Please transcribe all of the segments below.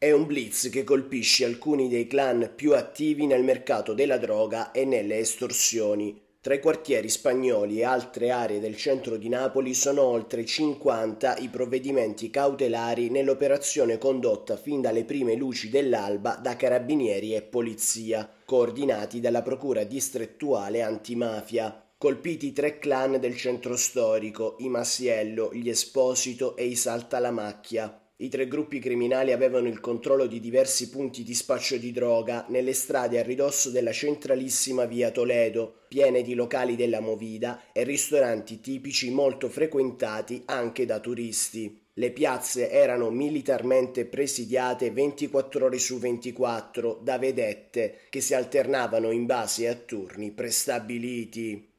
È un blitz che colpisce alcuni dei clan più attivi nel mercato della droga e nelle estorsioni. Tra i quartieri spagnoli e altre aree del centro di Napoli sono oltre 50 i provvedimenti cautelari nell'operazione condotta fin dalle prime luci dell'alba da carabinieri e polizia, coordinati dalla Procura distrettuale antimafia. Colpiti tre clan del centro storico, i Masiello, gli Esposito e i Saltalamacchia. I tre gruppi criminali avevano il controllo di diversi punti di spaccio di droga nelle strade a ridosso della centralissima via Toledo, piene di locali della Movida e ristoranti tipici molto frequentati anche da turisti. Le piazze erano militarmente presidiate 24 ore su 24 da vedette che si alternavano in base a turni prestabiliti.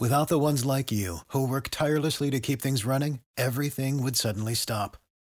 Without the ones like you, who work tirelessly to keep things running, everything would suddenly stop.